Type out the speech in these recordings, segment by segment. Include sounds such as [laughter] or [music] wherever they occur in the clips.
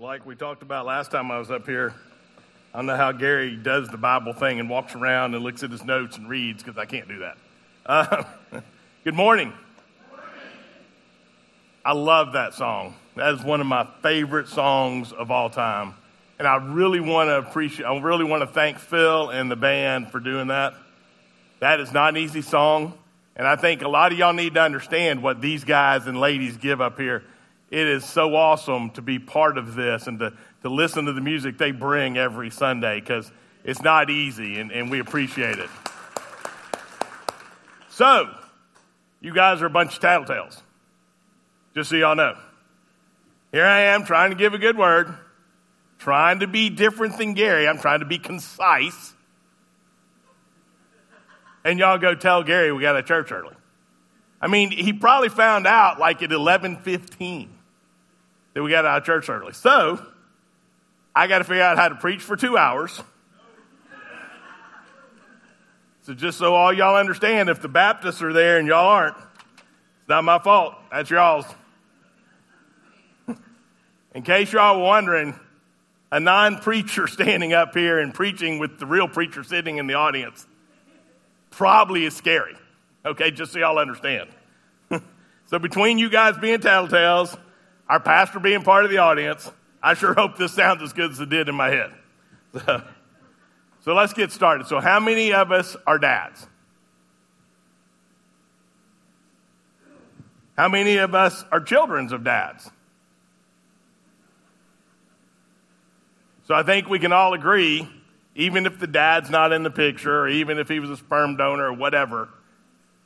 like we talked about last time I was up here, I don't know how Gary does the Bible thing and walks around and looks at his notes and reads because I can't do that. Uh, [laughs] good morning. I love that song. That is one of my favorite songs of all time. And I really want to appreciate, I really want to thank Phil and the band for doing that. That is not an easy song. And I think a lot of y'all need to understand what these guys and ladies give up here it is so awesome to be part of this and to, to listen to the music they bring every Sunday because it's not easy and, and we appreciate it. So, you guys are a bunch of tattletales, just so y'all know. Here I am trying to give a good word, trying to be different than Gary. I'm trying to be concise. And y'all go tell Gary we got a church early. I mean, he probably found out like at 11:15 that we got out of church early. So I got to figure out how to preach for two hours. So just so all y'all understand, if the Baptists are there and y'all aren't, it's not my fault. That's y'all's. In case y'all were wondering, a non preacher standing up here and preaching with the real preacher sitting in the audience probably is scary. Okay, just so y'all understand. [laughs] so between you guys being tattletales our pastor being part of the audience, I sure [laughs] hope this sounds as good as it did in my head. So, [laughs] so let's get started. So, how many of us are dads? How many of us are children of dads? So I think we can all agree, even if the dad's not in the picture, or even if he was a sperm donor or whatever,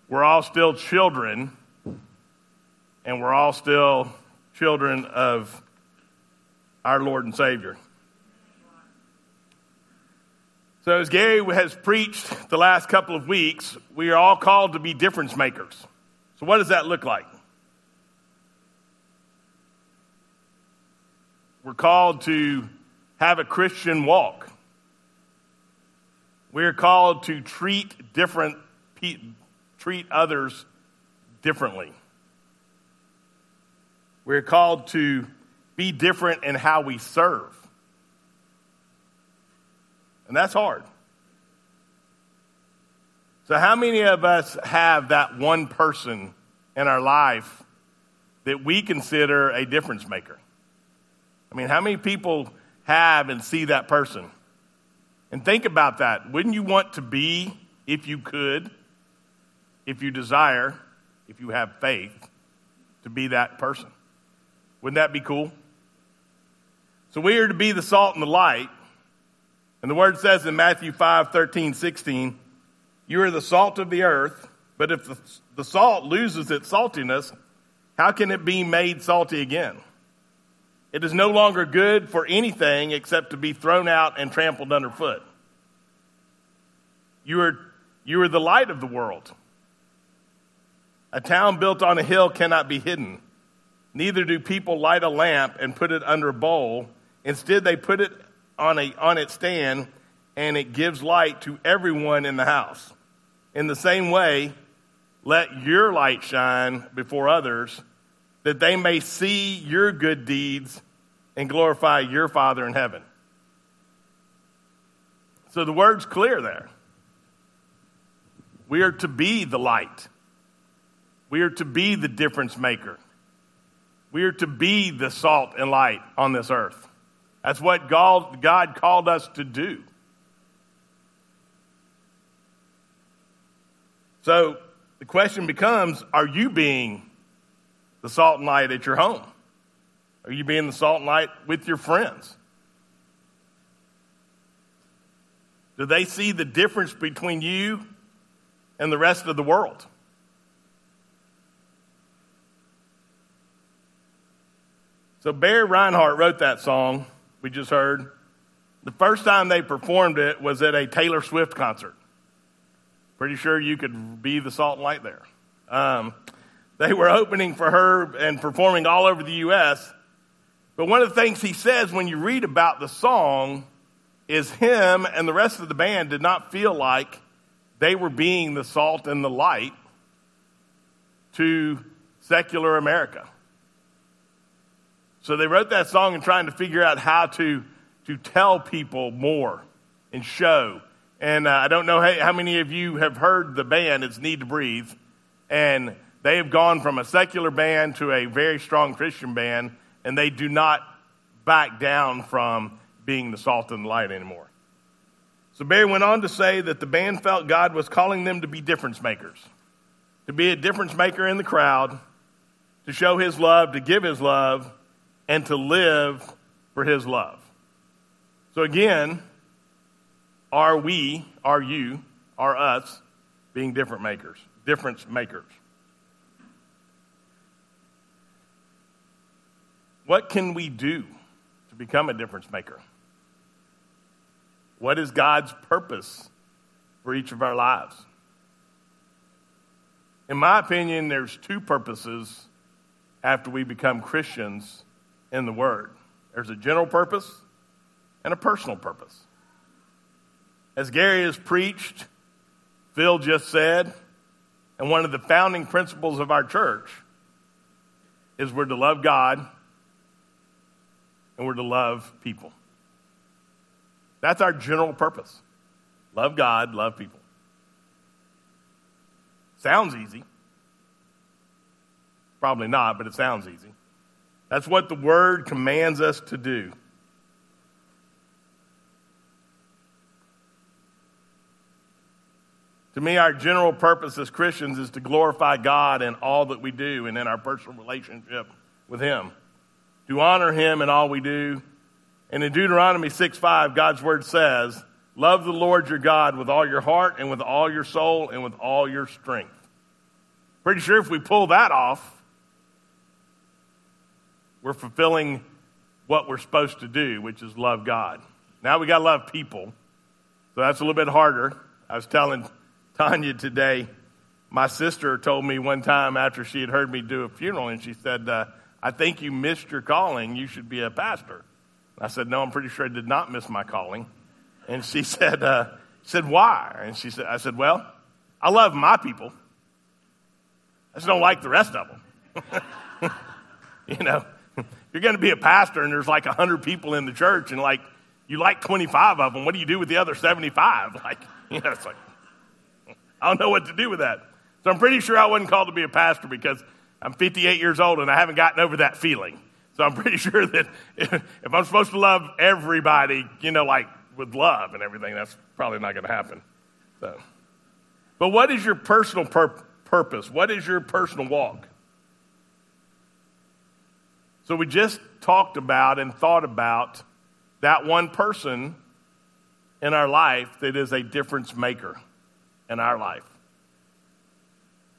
we're all still children, and we're all still children of our Lord and Savior. So, as Gary has preached the last couple of weeks, we are all called to be difference makers. So, what does that look like? We're called to have a Christian walk. We're called to treat different treat others differently. We're called to be different in how we serve. And that's hard. So, how many of us have that one person in our life that we consider a difference maker? I mean, how many people have and see that person? And think about that. Wouldn't you want to be, if you could, if you desire, if you have faith, to be that person? Wouldn't that be cool? So we are to be the salt and the light. And the word says in Matthew 5, 13, 16, you are the salt of the earth, but if the, the salt loses its saltiness, how can it be made salty again? It is no longer good for anything except to be thrown out and trampled underfoot. You are, you are the light of the world. A town built on a hill cannot be hidden. Neither do people light a lamp and put it under a bowl. Instead, they put it on, a, on its stand and it gives light to everyone in the house. In the same way, let your light shine before others that they may see your good deeds and glorify your Father in heaven. So the word's clear there. We are to be the light. We are to be the difference maker. We are to be the salt and light on this earth. That's what God, God called us to do. So the question becomes are you being the salt and light at your home? Are you being the salt and light with your friends? Do they see the difference between you and the rest of the world? So Barry Rinehart wrote that song we just heard. The first time they performed it was at a Taylor Swift concert. Pretty sure you could be the salt and light there. Um, they were opening for her and performing all over the U.S. But one of the things he says when you read about the song is him and the rest of the band did not feel like they were being the salt and the light to secular America. So they wrote that song and trying to figure out how to, to tell people more and show. And uh, I don't know how, how many of you have heard the band, it's Need to Breathe. And they have gone from a secular band to a very strong Christian band, and they do not back down from being the salt and the light anymore. So Barry went on to say that the band felt God was calling them to be difference makers, to be a difference maker in the crowd, to show his love, to give his love, and to live for his love. So again, are we, are you, are us being different makers, difference makers? What can we do to become a difference maker? What is God's purpose for each of our lives? In my opinion, there's two purposes after we become Christians in the Word there's a general purpose and a personal purpose. As Gary has preached, Phil just said, and one of the founding principles of our church is we're to love God and we're to love people. That's our general purpose. Love God, love people. Sounds easy. Probably not, but it sounds easy. That's what the word commands us to do. To me, our general purpose as Christians is to glorify God in all that we do and in our personal relationship with Him, to honor Him in all we do, and in Deuteronomy 6 5, God's word says, Love the Lord your God with all your heart and with all your soul and with all your strength. Pretty sure if we pull that off, we're fulfilling what we're supposed to do, which is love God. Now we got to love people. So that's a little bit harder. I was telling Tanya today, my sister told me one time after she had heard me do a funeral, and she said, uh, I think you missed your calling. You should be a pastor. I said, No, I'm pretty sure I did not miss my calling. And she [laughs] said, uh, said, Why? And she said, I said, Well, I love my people. I just don't like the rest of them. [laughs] you know, you're going to be a pastor and there's like 100 people in the church and like you like 25 of them. What do you do with the other 75? [laughs] Like, you know, it's like, I don't know what to do with that. So I'm pretty sure I wasn't called to be a pastor because I'm 58 years old and I haven't gotten over that feeling. So I'm [laughs] pretty sure that [laughs] if, I'm supposed to love everybody, you know, like with love and everything, that's probably not going to happen. So, but what is your personal pur- purpose? What is your personal walk? So we just talked about and thought about that one person in our life that is a difference maker in our life.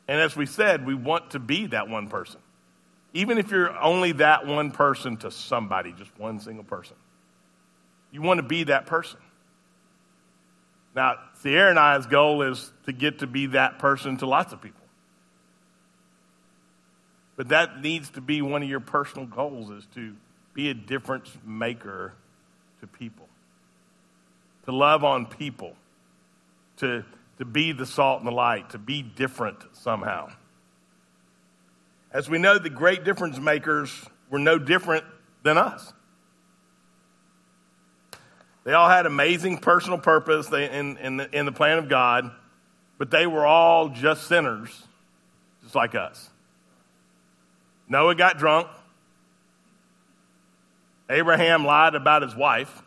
And as we said, we want to be that one person. Even if you're only that one person to somebody, just one single person, you want to be that person. Now, Sierra and I's goal is to get to be that person to lots of people. But that needs to be one of your personal goals is to be a difference maker to people. To love on people. To, to be the salt and the light. To be different somehow. As we know, the great difference makers were no different than us. They all had amazing personal purpose in, in, the, in the plan of God, but they were all just sinners, just like us. Noah got drunk. Abraham lied about his wife.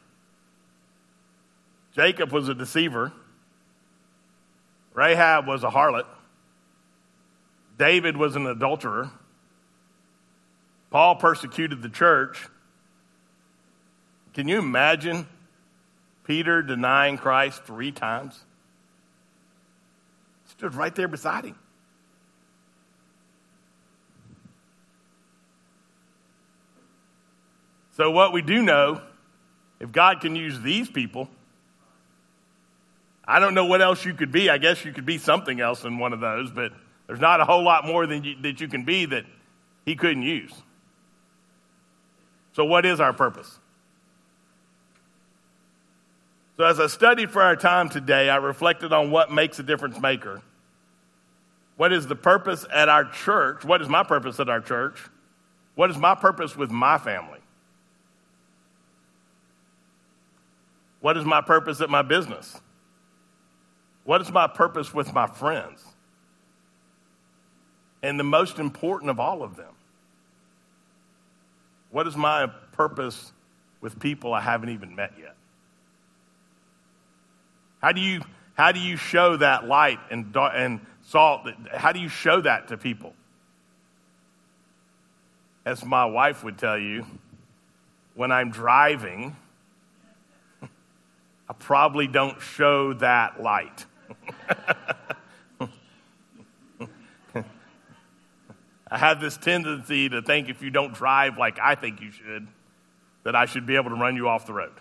Jacob was a deceiver. Rahab was a harlot. David was an adulterer. Paul persecuted the church. Can you imagine Peter denying Christ three times? Stood right there beside him. So, what we do know, if God can use these people, I don't know what else you could be. I guess you could be something else in one of those, but there's not a whole lot more than you, that you can be that he couldn't use. So, what is our purpose? So, as I studied for our time today, I reflected on what makes a difference maker. What is the purpose at our church? What is my purpose at our church? What is my purpose with my family? What is my purpose at my business? What is my purpose with my friends? And the most important of all of them, what is my purpose with people I haven't even met yet? How do you, how do you show that light and, and salt? How do you show that to people? As my wife would tell you, when I'm driving, I probably don't show that light. I have this tendency to think if you don't drive like I think you should, that I should be able to run you off the road.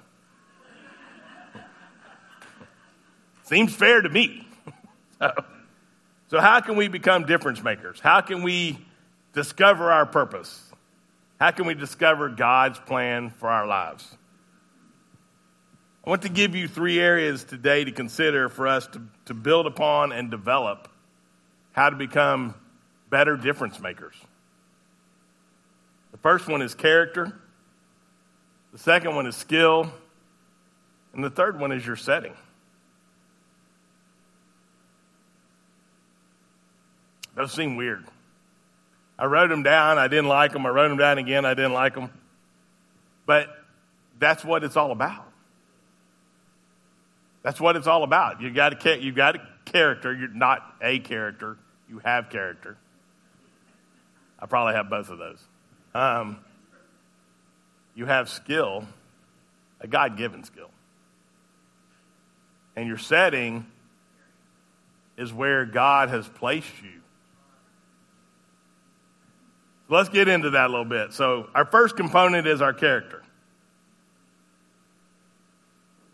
Seems fair to me. [laughs] so, how can we become difference makers? How can we discover our purpose? How can we discover God's plan for our lives? I want to give you three areas today to consider for us to, to build upon and develop how to become better difference makers. The first one is character, the second one is skill, and the third one is your setting. Those seem weird. I wrote them down. I didn't like them. I wrote them down again. I didn't like them. But that's what it's all about. That's what it's all about. You got a you got a character. You're not a character. You have character. I probably have both of those. Um, you have skill, a God given skill. And your setting is where God has placed you. So let's get into that a little bit. So, our first component is our character.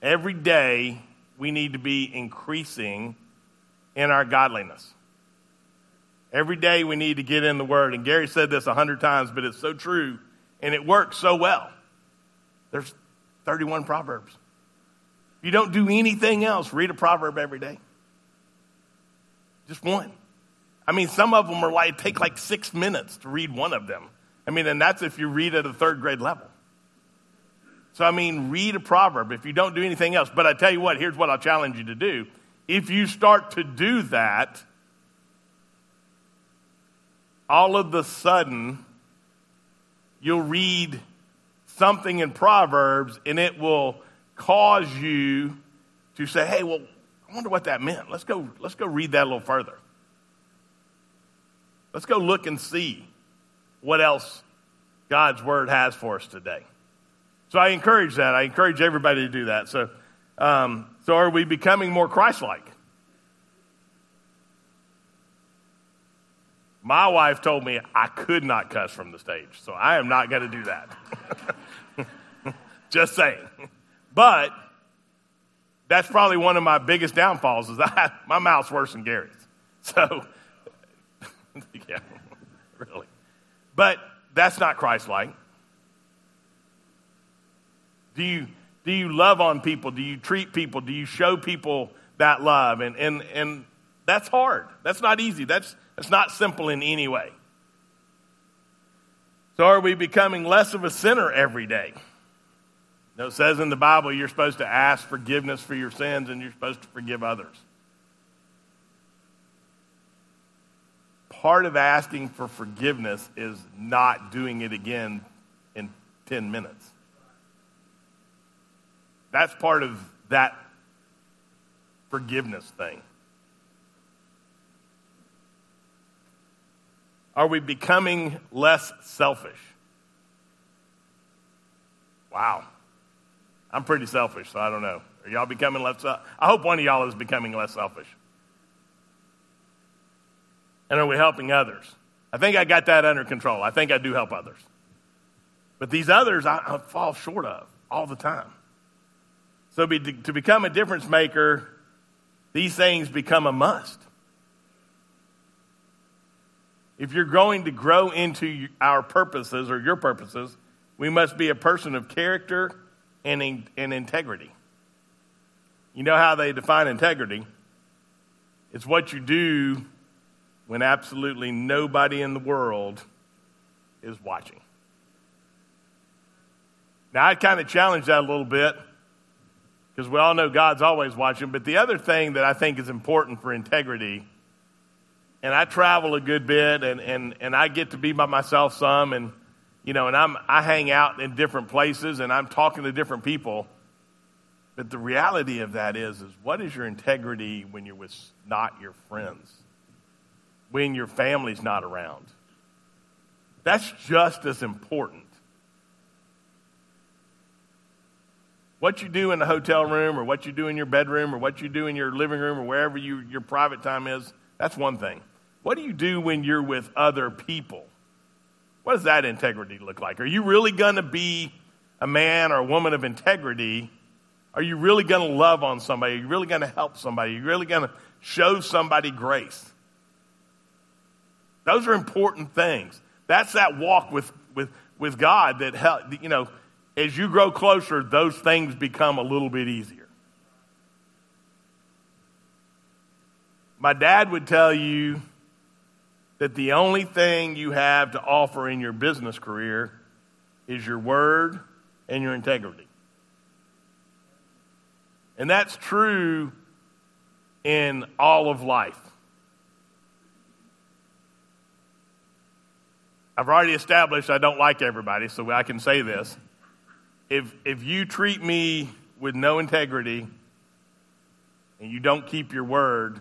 Every day, we need to be increasing in our godliness. Every day we need to get in the Word. And Gary said this a hundred times, but it's so true and it works so well. There's 31 Proverbs. If you don't do anything else, read a proverb every day. Just one. I mean, some of them are like, take like six minutes to read one of them. I mean, and that's if you read at a third grade level. So, I mean, read a proverb if you don't do anything else. But I tell you what, here's what I'll challenge you to do. If you start to do that, all of the sudden, you'll read something in Proverbs and it will cause you to say, hey, well, I wonder what that meant. Let's go, let's go read that a little further. Let's go look and see what else God's word has for us today. So I encourage that. I encourage everybody to do that. So, um, so are we becoming more Christ like? My wife told me I could not cuss from the stage, so I am not going to do that. [laughs] Just saying. But that's probably one of my biggest downfalls is [laughs] my mouth's worse than Gary's. So, [laughs] yeah, really. But that's not Christ-like. Do you, do you love on people? Do you treat people? Do you show people that love? And, and, and that's hard. That's not easy. That's, it's not simple in any way. So, are we becoming less of a sinner every day? it says in the Bible you're supposed to ask forgiveness for your sins and you're supposed to forgive others. Part of asking for forgiveness is not doing it again in 10 minutes. That's part of that forgiveness thing. Are we becoming less selfish? Wow. I'm pretty selfish, so I don't know. Are y'all becoming less I hope one of y'all is becoming less selfish. And are we helping others? I think I got that under control. I think I do help others. But these others I, I fall short of all the time. So be, to become a difference maker, these things become a must if you're going to grow into our purposes or your purposes, we must be a person of character and, in, and integrity. You know how they define integrity? It's what you do when absolutely nobody in the world is watching. Now, I kind of challenge that a little bit because we all know God's always watching. But the other thing that I think is important for integrity, and I travel a good bit and, and, and I get to be by myself some, and, you know, and I'm, I hang out in different places and I'm talking to different people. But the reality of that is, is what is your integrity when you're with not your friends? When your family's not around? That's just as important. What you do in the hotel room or what you do in your bedroom or what you do in your living room or wherever you, your private time is, that's one thing. What do you do when you're with other people? What does that integrity look like? Are you really going to be a man or a woman of integrity? Are you really going to love on somebody? Are you really going to help somebody? Are you really going to show somebody grace? Those are important things. That's that walk with, with, with God that help, you know, as you grow closer, those things become a little bit easier. My dad would tell you that the only thing you have to offer in your business career is your word and your integrity. And that's true in all of life. I've already established I don't like everybody, so I can say this if, if you treat me with no integrity and you don't keep your word,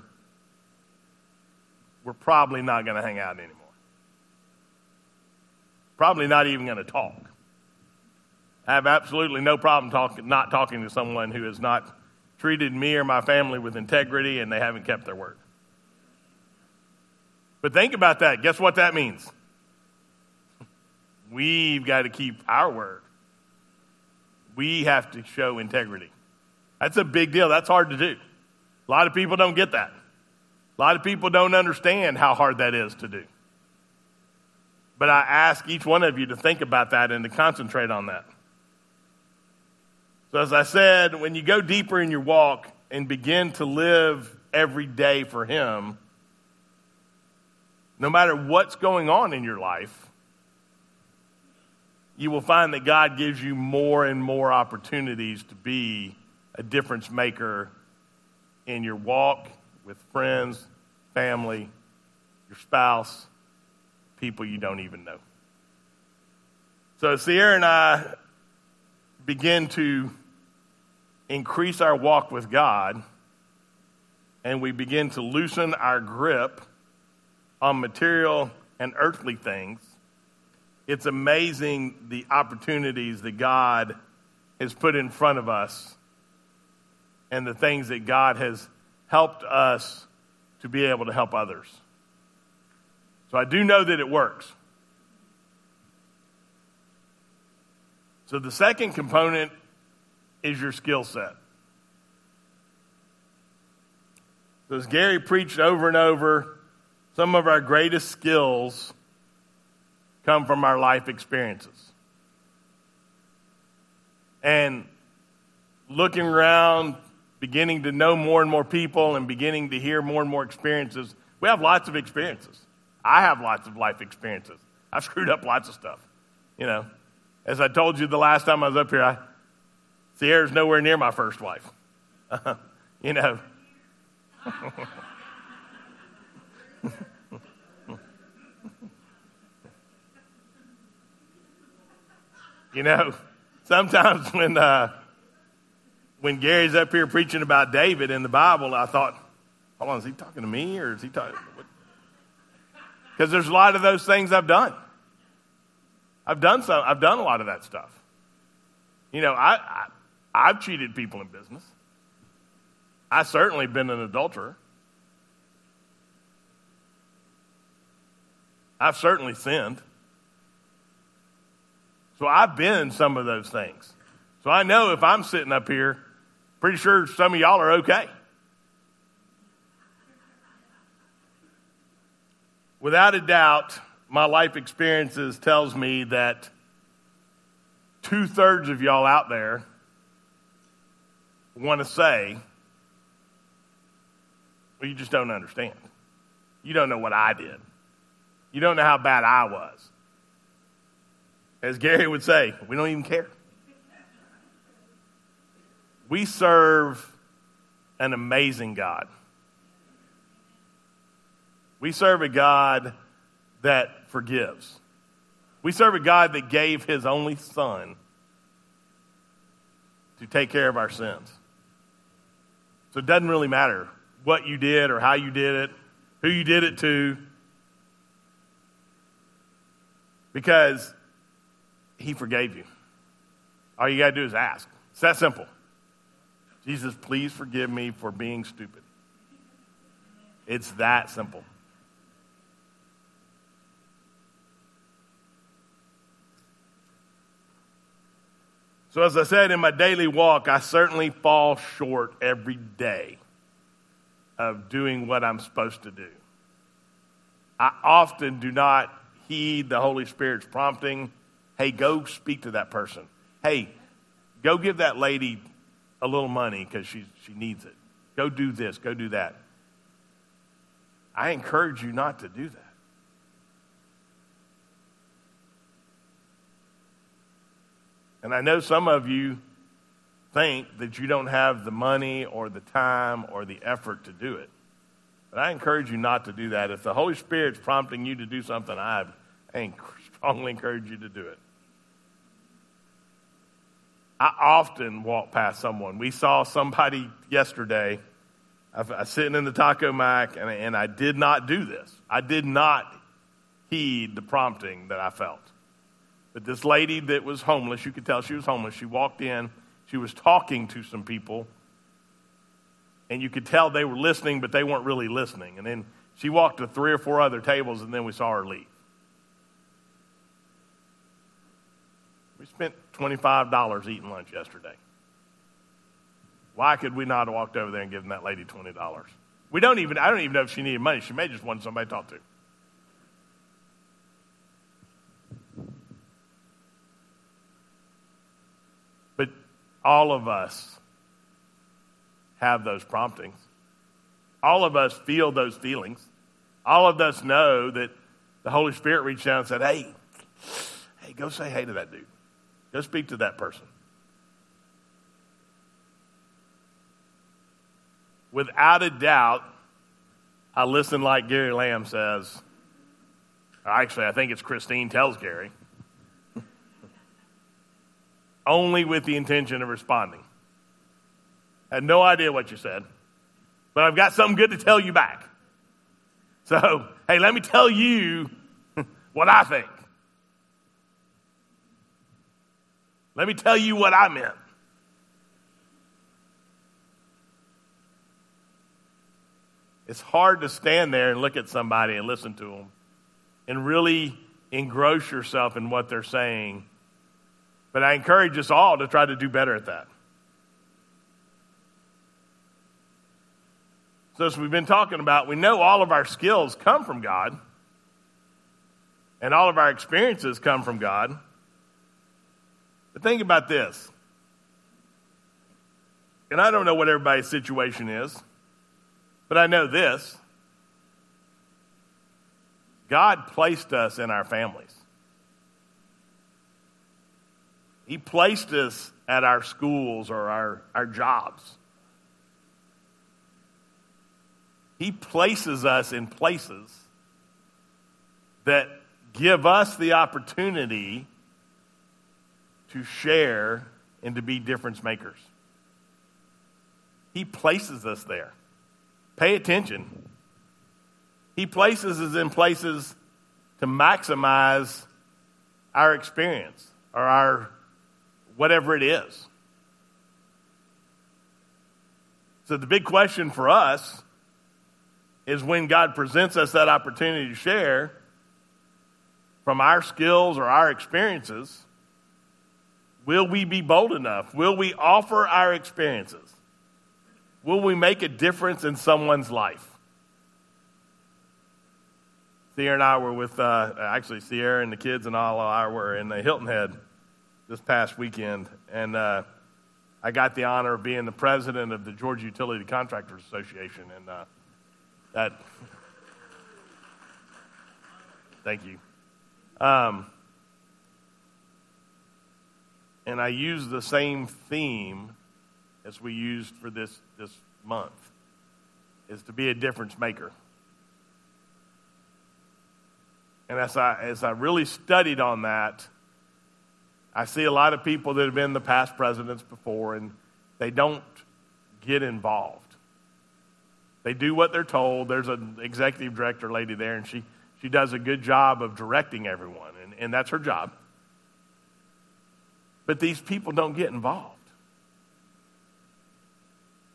we're probably not going to hang out anymore. Probably not even going to talk. I have absolutely no problem talk, not talking to someone who has not treated me or my family with integrity and they haven't kept their word. But think about that. Guess what that means? [laughs] We've got to keep our word we have to show integrity. That's a big deal. That's hard to do. A lot of people don't get that. A lot of people don't understand how hard that is to do. But I ask each one of you to think about that and to concentrate on that. So, as I said, when you go deeper in your walk and begin to live every day for Him, no matter what's going on in your life, you will find that God gives you more and more opportunities to be a difference maker in your walk with friends, family, your spouse, people you don't even know. So, Sierra and I begin to increase our walk with God, and we begin to loosen our grip on material and earthly things it's amazing the opportunities that God has put in front of us and the things that God has helped us to be able to help others. So I do know that it works. So the second component is your skill set. So as Gary preached over and over, some of our greatest skills come from our life experiences. And looking around, beginning to know more and more people, and beginning to hear more and more experiences, we have lots of experiences. I have lots of life experiences. I've screwed up lots of stuff. You know, as I told you the last time I was up here, I, Sierra's nowhere near my first wife. [laughs] you know. [laughs] You know, [laughs] sometimes when, uh, when Gary's up here preaching about David in the Bible, I thought, hold on, is he talking to me or is he talking? Because there's a lot of those things I've done. I've done some. I've done a lot of that stuff. You know, I, I I've cheated people in business. I've certainly been an adulterer. I've certainly sinned. So I've been some of those things. So I know if I'm sitting up here, pretty sure some of y'all are okay. Without a doubt, my life experiences tells me that two thirds of y'all out there want to say, well, you just don't understand. You don't know what I did. You don't know how bad I was. As Gary would say, we don't even care. We serve an amazing God. We serve a God that forgives. We serve a God that gave his only son to take care of our sins. So it doesn't really matter what you did or how you did it, who you did it to, because he forgave you. All you got to do is ask. It's that simple. Jesus, please forgive me for being stupid. It's that simple. So, as I said, in my daily walk, I certainly fall short every day of doing what I'm supposed to do. I often do not heed the Holy Spirit's prompting. Hey, go speak to that person. Hey, go give that lady a little money because she, she needs it. Go do this, go do that. I encourage you not to do that. And I know some of you think that you don't have the money or the time or the effort to do it. But I encourage you not to do that. If the Holy Spirit's prompting you to do something, I, strongly encourage you to do it. I often walk past someone. We saw somebody yesterday. I sitting in the taco mac, and, and I did not do this. I did not heed the prompting that I felt. But this lady that was homeless, you could tell she was homeless. She walked in, she was talking to some people, and you could tell they were listening, but they weren't really listening. And then she walked to three or four other tables, and then we saw her leave. We spent $25 eating lunch yesterday. Why could we not have walked over there and given that lady $20? We don't even, I don't even know if she needed money. She may just want somebody to talk to. But all of us have those promptings. All of us feel those feelings. All of us know that the Holy Spirit reached out and said, Hey, hey, go say hey to that dude. Go speak to that person. Without a doubt, I listen like Gary Lamb says. Actually, I think it's Christine tells Gary [laughs] only with the intention of responding. I had no idea what you said, but I've got something good to tell you back. So, hey, let me tell you [laughs] what I think. Let me tell you what I meant. It's hard to stand there and look at somebody and listen to them and really engross yourself in what they're saying but I encourage us all to try to do better at that. So, as we've been talking about, we know all of our skills come from God, and all of our experiences come from God. But think about this. And I don't know what everybody's situation is, but I know this God placed us in our families. He placed us at our schools or our, our jobs. He places us in places that give us the opportunity to share and to be difference makers. He places us there. Pay attention. He places us in places to maximize our experience or our whatever it is. So the big question for us is when God presents us that opportunity to share from our skills or our experiences, will we be bold enough? Will we offer our experiences? Will we make a difference in someone's life? Sierra and I were with, uh, actually, Sierra and the kids and all of I were in the Hilton Head this past weekend, and uh, I got the honor of being the president of the Georgia Utility Contractors Association, and uh, that. Thank you. Um, and I used the same theme as we used for this, this month, is to be a difference maker. And as I, as I really studied on that, I see a lot of people that have been the past presidents before, and they don't get involved. They do what they're told. There's an executive director lady there, and she, she does a good job of directing everyone, and, and that's her job. But these people don't get involved.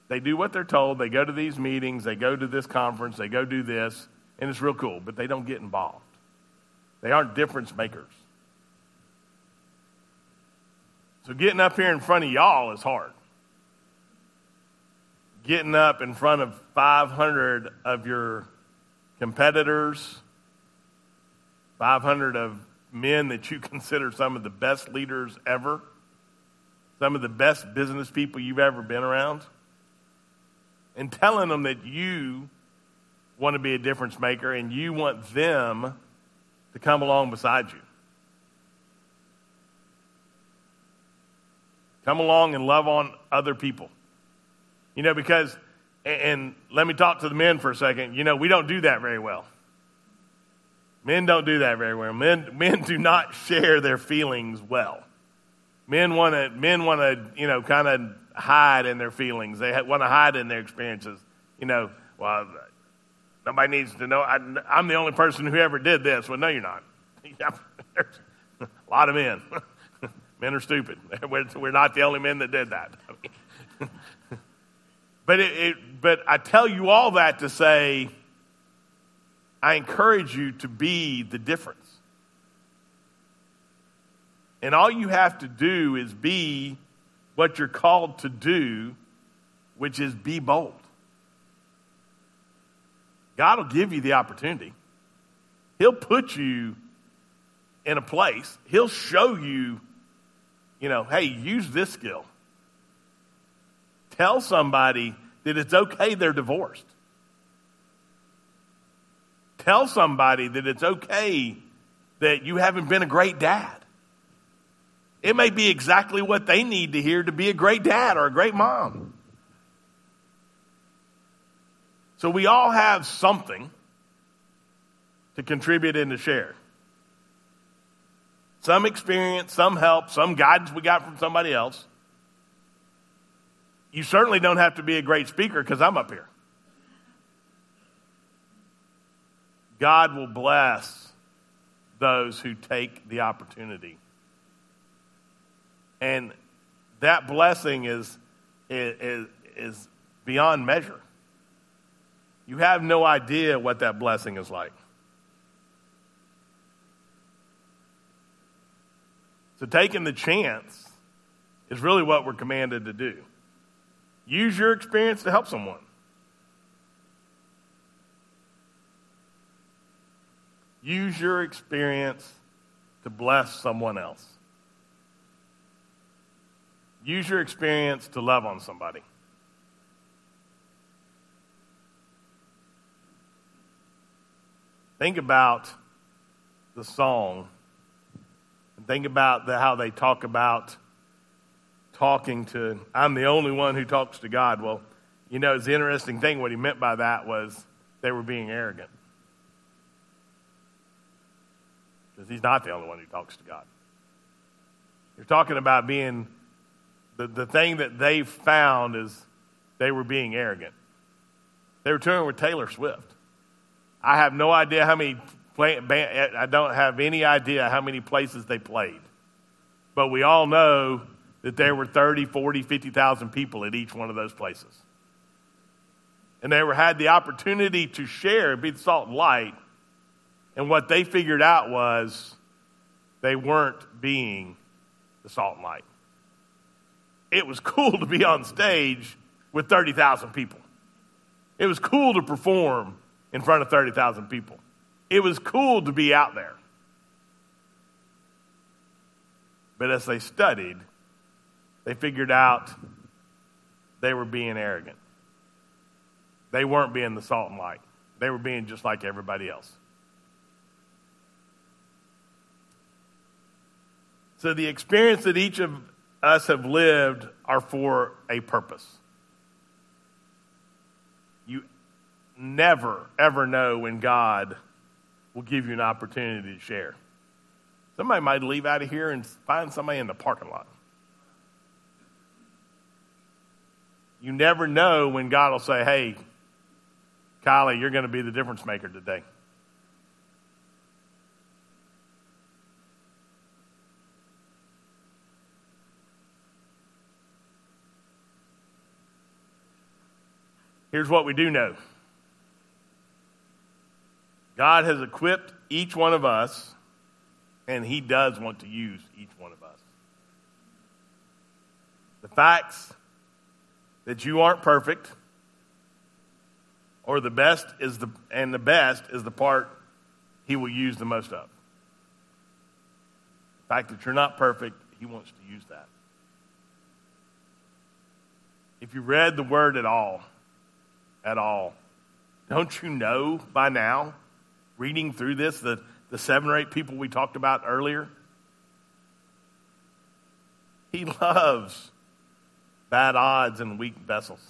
They do what they're told. They go to these meetings, they go to this conference, they go do this, and it's real cool, but they don't get involved. They aren't difference makers. So getting up here in front of y'all is hard. Getting up in front of 500 of your competitors, 500 of men that you [laughs] consider some of the best leaders ever, some of the best business people you've ever been around, and telling them that you want to be a difference maker and you want them to come along beside you. Come along and love on other people. You know, because, and let me talk to the men for a second. You know, we don't do that very well. Men don't do that very well. Men, men do not share their feelings well. Men want to, men want to, you know, kind of hide in their feelings. They want to hide in their experiences. You know, well, nobody needs to know. I, am the only person who ever did this. Well, no, you're not. [laughs] There's a lot of men. [laughs] men are stupid. [laughs] We're, we're not the only men that did that. but it, it, but I tell you all that to say I encourage you to be the difference. And all you have to do is be what you're called to do, which is be bold. God will give you the opportunity. He'll put you in a place. He'll show you, you know, hey, use this skill. Tell somebody that it's okay they're divorced. Tell somebody that it's okay that you haven't been a great dad. It may be exactly what they need to hear to be a great dad or a great mom. So we all have something to contribute and to share. Some experience, some help, some guidance we got from somebody else. You certainly don't have to be a great speaker because I'm up here. God will bless those who take the opportunity. And that blessing is, is, is beyond measure. You have no idea what that blessing is like. So, taking the chance is really what we're commanded to do. Use your experience to help someone. Use your experience to bless someone else. Use your experience to love on somebody. Think about the song and think about the, how they talk about talking to, I'm the only one who talks to God. Well, you know, it's the interesting thing. What he meant by that was they were being arrogant. Because he's not the only one who talks to God. You're talking about being the, the thing that they found is they were being arrogant. They were touring with Taylor Swift. I have no idea how many, play, band, I don't have any idea how many places they played. But we all know that there were 30, 40, 50,000 people at each one of those places. And they were, had the opportunity to share, be the salt and light, and what they figured out was they weren't being the salt and light. It was [laughs] cool to be on stage with 30,000 people. It was cool to perform in front of 30,000 people. It was cool to be out there. But as they studied, they figured out they were being arrogant. They weren't being the salt and light. They were being just like everybody else. So, the experience that each of us have lived are for a purpose. You never, ever know when God will give you an opportunity to share. Somebody might leave out of here and find somebody in the parking lot. You never know when God will say, hey, Kylie, you're going to be the difference maker today. Here's what we do know God has equipped each one of us, and He does want to use each one of us. The facts that you aren't perfect, or the best is the, and the best is the part He will use the most of. The fact that you're not perfect, He wants to use that. If you read the Word at all, at all. Don't you know by now, reading through this, the, the seven or eight people we talked about earlier? He [laughs] loves bad odds and weak vessels.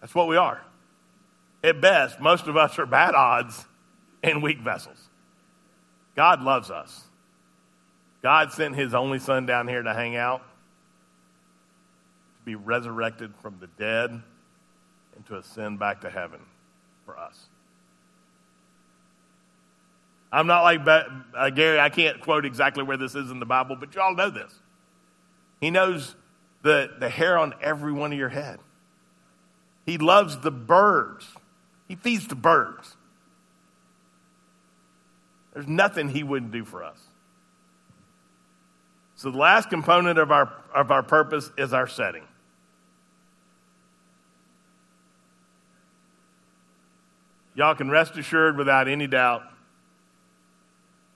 That's what we are. At best, most of us are bad odds and weak vessels. God loves us. God sent his only son down here to hang out, to be resurrected from the dead and to ascend back to heaven for us. I'm not like uh, Gary, I can't quote exactly where this is in the Bible, but y'all know this. He knows the, the hair on every one of your head. He loves the birds. He feeds the birds. There's nothing he wouldn't do for us. So the last component of our, of our purpose is our setting. Y'all can rest assured without any doubt,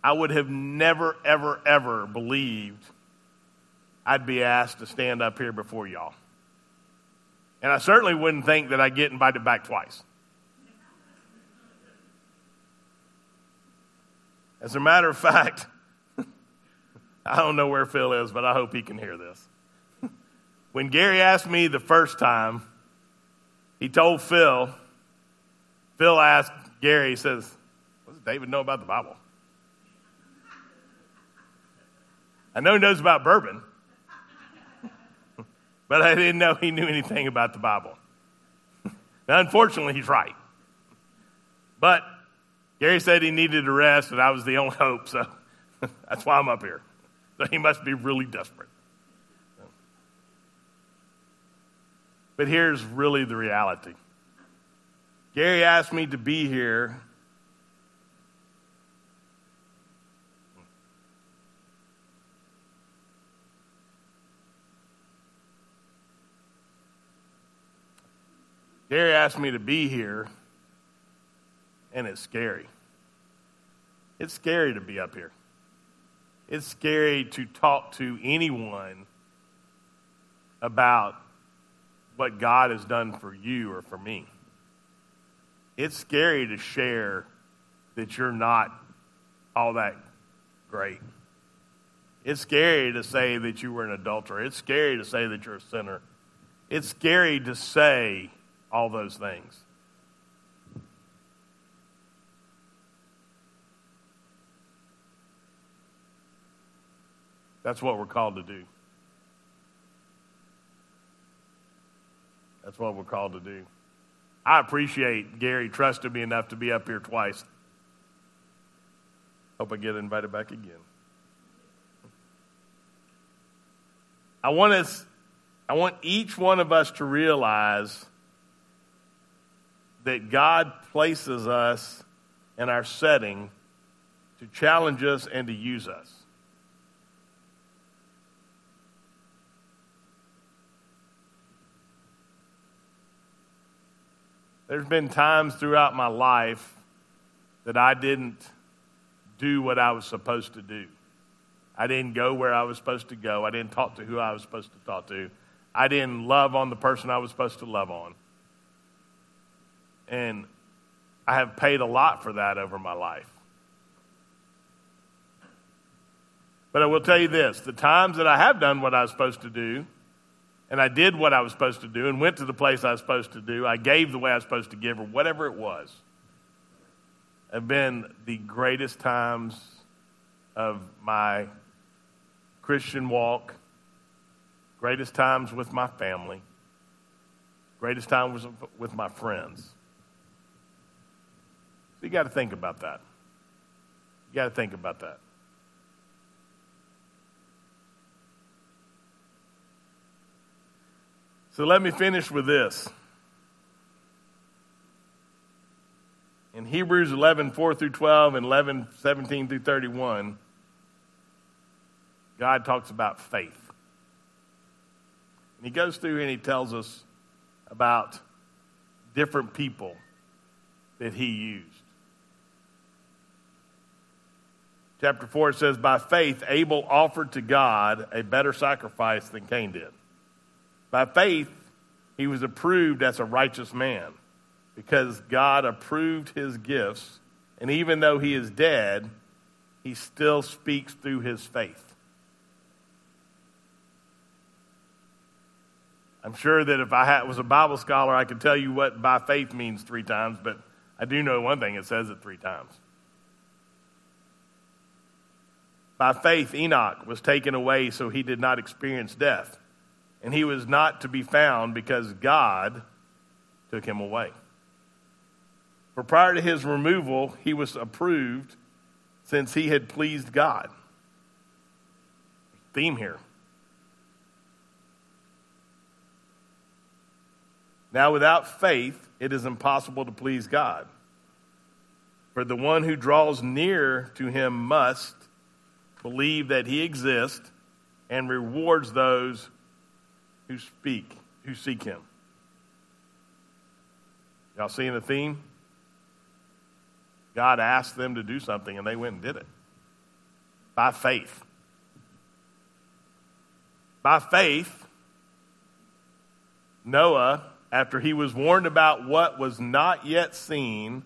I would have never, ever, ever believed I'd be asked to stand up here before y'all. And I certainly wouldn't think that I'd get invited back twice. As a matter of fact, [laughs] I don't know where Phil is, but I hope he can hear this. [laughs] when Gary asked me the first time, he told Phil, Phil asked Gary, he says, What does David know about the Bible? I know he knows about bourbon, [laughs] but I didn't know he knew anything about the Bible. [laughs] now, unfortunately, he's right. But Gary said he needed a rest, and I was the only [laughs] hope, so that's why I'm up here. So he must be really desperate. But here's really the reality. Gary asked me to be here. Gary asked me to be here, and it's scary. It's scary to be up here. It's scary to talk to anyone about what God has done for you or for me. It's scary to share that you're not all that great. It's scary to say that you were an adulterer. It's scary to say that you're a sinner. It's scary to say all those things. That's what we're called to do. That's what we're called to do. I appreciate Gary trusted me enough to be up here twice. Hope I get invited back again. I want us, I want each one of us to realize that God places us in our setting to challenge us and to use us. There's been times throughout my life that I didn't do what I was supposed to do. I didn't go where I was supposed to go. I didn't talk to who I was supposed to talk to. I didn't love on the person I was supposed to love on. And I have paid a lot for that over my life. But I will tell you this the times that I have done what I was supposed to do, and I did what I was supposed to do, and went to the place I was supposed to do, I gave the way I was supposed to give, or whatever it was, have been the greatest times of my Christian walk, greatest times with my family, greatest times with my friends. So you got to think about that. You got to think about that. So let me finish with this. In Hebrews 11, 4 through 12, and 11, 17 through 31, God talks about faith. And he goes through and he tells us about different people that he used. Chapter 4 says, By faith, Abel offered to God a better sacrifice than Cain did. By faith, he was approved as a righteous man because God approved his gifts. And even though he is dead, he still speaks through his faith. I'm sure that if I was a Bible scholar, I could tell you what by faith means three times, but I do know one thing it says it three times. By faith, Enoch was taken away so he did not experience death and he was not to be found because God took him away. For prior to his removal, he was approved since he had pleased God. Theme here. Now, without faith, it is impossible to please God. For the one who draws near to him must believe that he exists and rewards those who speak, who seek him. Y'all seeing the theme? God asked them to do something and they went and did it by faith. By faith, Noah, after he was warned about what was not yet seen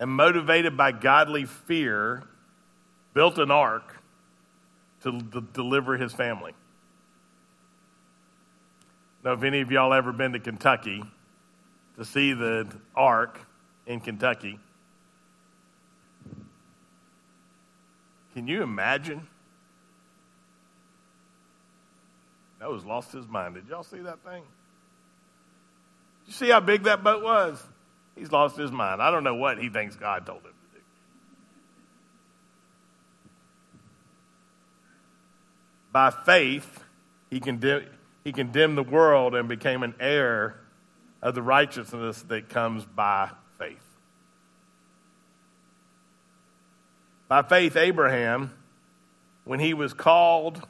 and motivated by godly fear, built an ark to deliver his family. Now, if any of y'all ever been to Kentucky to see the Ark in Kentucky, can you imagine? Noah's lost his mind. Did y'all see that thing? Did you see how big that boat was? He's lost his mind. I don't know what he thinks God told him to do. By faith, he can do he condemned the world and became an heir of the righteousness that comes by faith. By faith, Abraham, when he was called,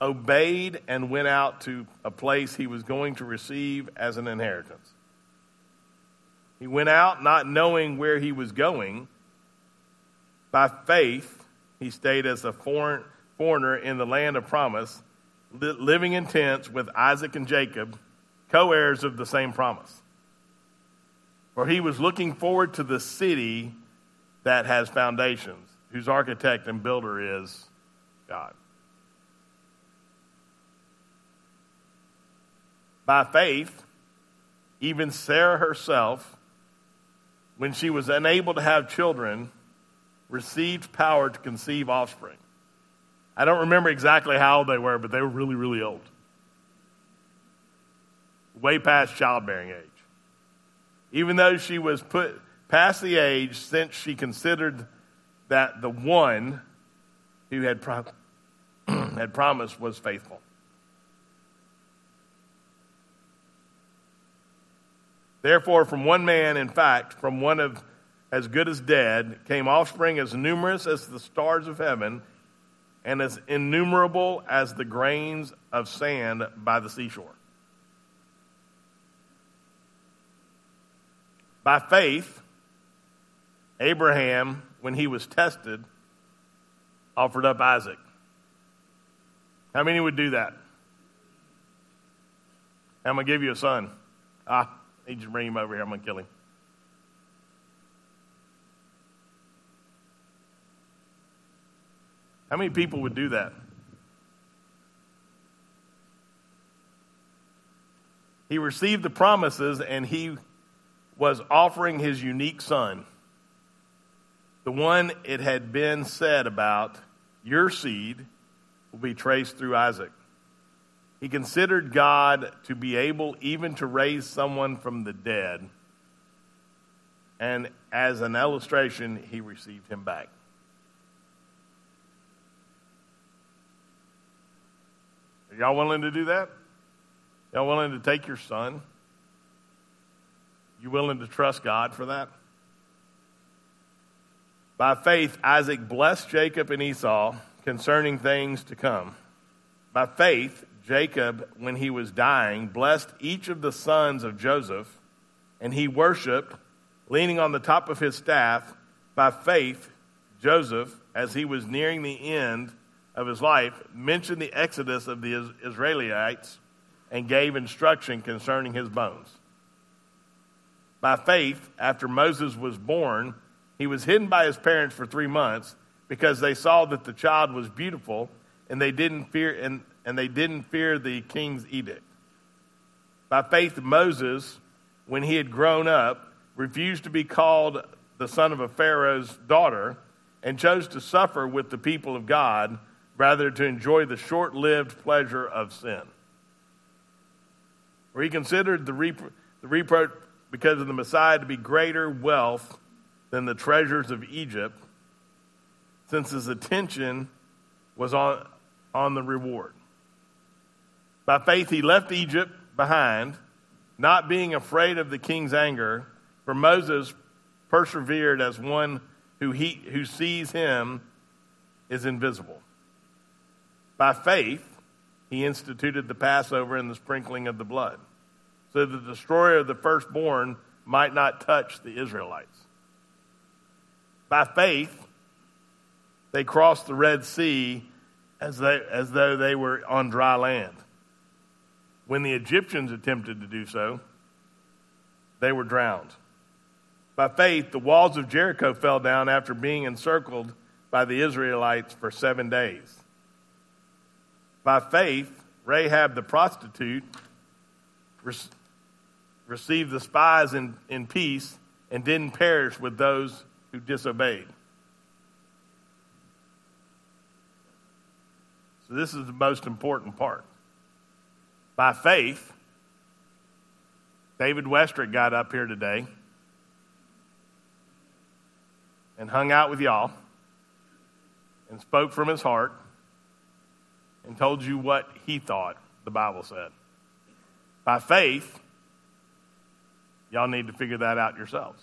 obeyed and went out to a place he was going to receive as an inheritance. He went out not knowing where he was going. By faith, he stayed as a foreign, foreigner in the land of promise living in tents with Isaac and Jacob, co heirs of the same promise. For he was looking forward to the city that has foundations, whose architect and builder is God. By faith, even Sarah herself, when she was unable to have children, received power to conceive offspring. I don't remember exactly how old they were, but they were really, really old. Way past childbearing age. Even though she was put past the age, since she considered that the one who had, [clears throat] had promised was faithful. Therefore, from one man, in fact, from one of as good as dead, came offspring as numerous as the stars of heaven and as innumerable as the grains of sand by the seashore. By faith, Abraham, when he was tested, offered up Isaac. How many would do that? I'm going to give you a son. Ah, I need to bring him over here. I'm going to kill him. How many people would do that? He received the promises and he was offering his unique son, the one it had been said about, your seed will be traced through Isaac. He considered God to be able even to raise someone from the dead, and as an illustration, he received him back. Are y'all willing to do that? Y'all willing to take your son? You willing to trust God for that? By faith, Isaac blessed Jacob and Esau concerning things to come. By faith, Jacob, when he was dying, blessed each of the sons of Joseph, and he worshiped, leaning on the top of his staff. By faith, Joseph, as he was nearing the end of his life, mentioned the exodus of the Israelites and gave instruction concerning his bones. By faith, after Moses was born, he was hidden by his parents for three months because they saw that the child was beautiful and they didn't fear and, and they didn't fear the king's edict. By faith, Moses, when he had grown up, refused to be called the son of a Pharaoh's daughter and chose to suffer with the people of God rather to enjoy the short lived pleasure of sin. For he considered the, repro- the reproach because of the Messiah to be greater wealth than the treasures of Egypt, since his attention was on, on the reward. By faith, he left Egypt behind, not being afraid of the king's anger, for Moses persevered as one who, he, who sees him is invisible. By faith, he instituted the Passover and the sprinkling of the blood so the destroyer of the firstborn might not touch the Israelites. By faith, they crossed the Red Sea as, they, as though they were on dry land. When the Egyptians attempted to do so, they were drowned. By faith, the walls of Jericho fell down after being encircled by the Israelites for seven days. By faith, Rahab the prostitute received the spies in, in peace and didn't perish with those who disobeyed. So, this is the most important part. By faith, David Westerick got up here today and hung out with y'all and spoke from his heart and told you what he thought the Bible said. By faith, Y'all need to figure that out yourselves.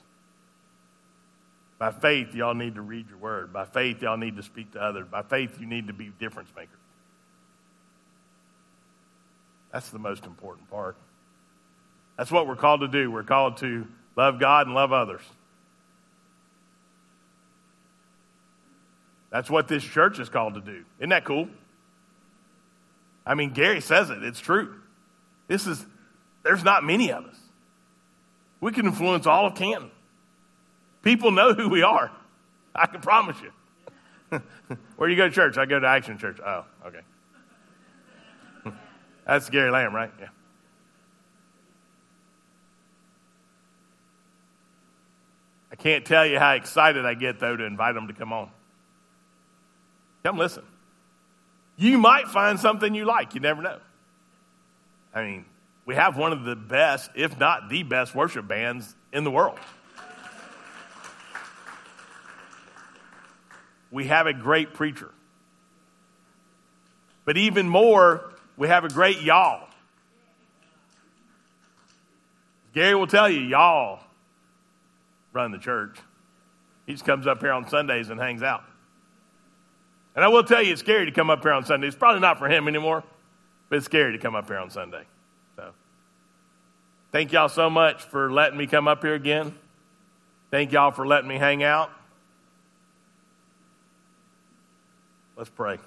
By faith, y'all need to read your word. By faith, y'all need to speak to others. By faith, you need to be difference makers. That's the most important part. That's what we're called to do. We're called to love God and love others. That's what this church is called to do. Isn't that cool? I mean, Gary says it. It's true. This is, there's not many of us. We can influence all of Canton. People know who we are. I can promise you. [laughs] Where do you go to church? I go to Action Church. Oh, okay. [laughs] That's Gary Lamb, right? Yeah. I can't tell you how excited I get, though, to invite them to come on. Come listen. You might find something you like. You never know. I mean, we have one of the best, if not the best, worship bands in the world. We have a great preacher. But even more, we have a great y'all. Gary will tell you, y'all run the church. He just comes up here on Sundays and hangs out. And I will tell you, it's scary to come up here on Sunday. It's probably not for him anymore, but it's scary to come up here on Sunday. So thank y'all so much for letting me come up here again. Thank y'all for letting me hang out. Let's pray.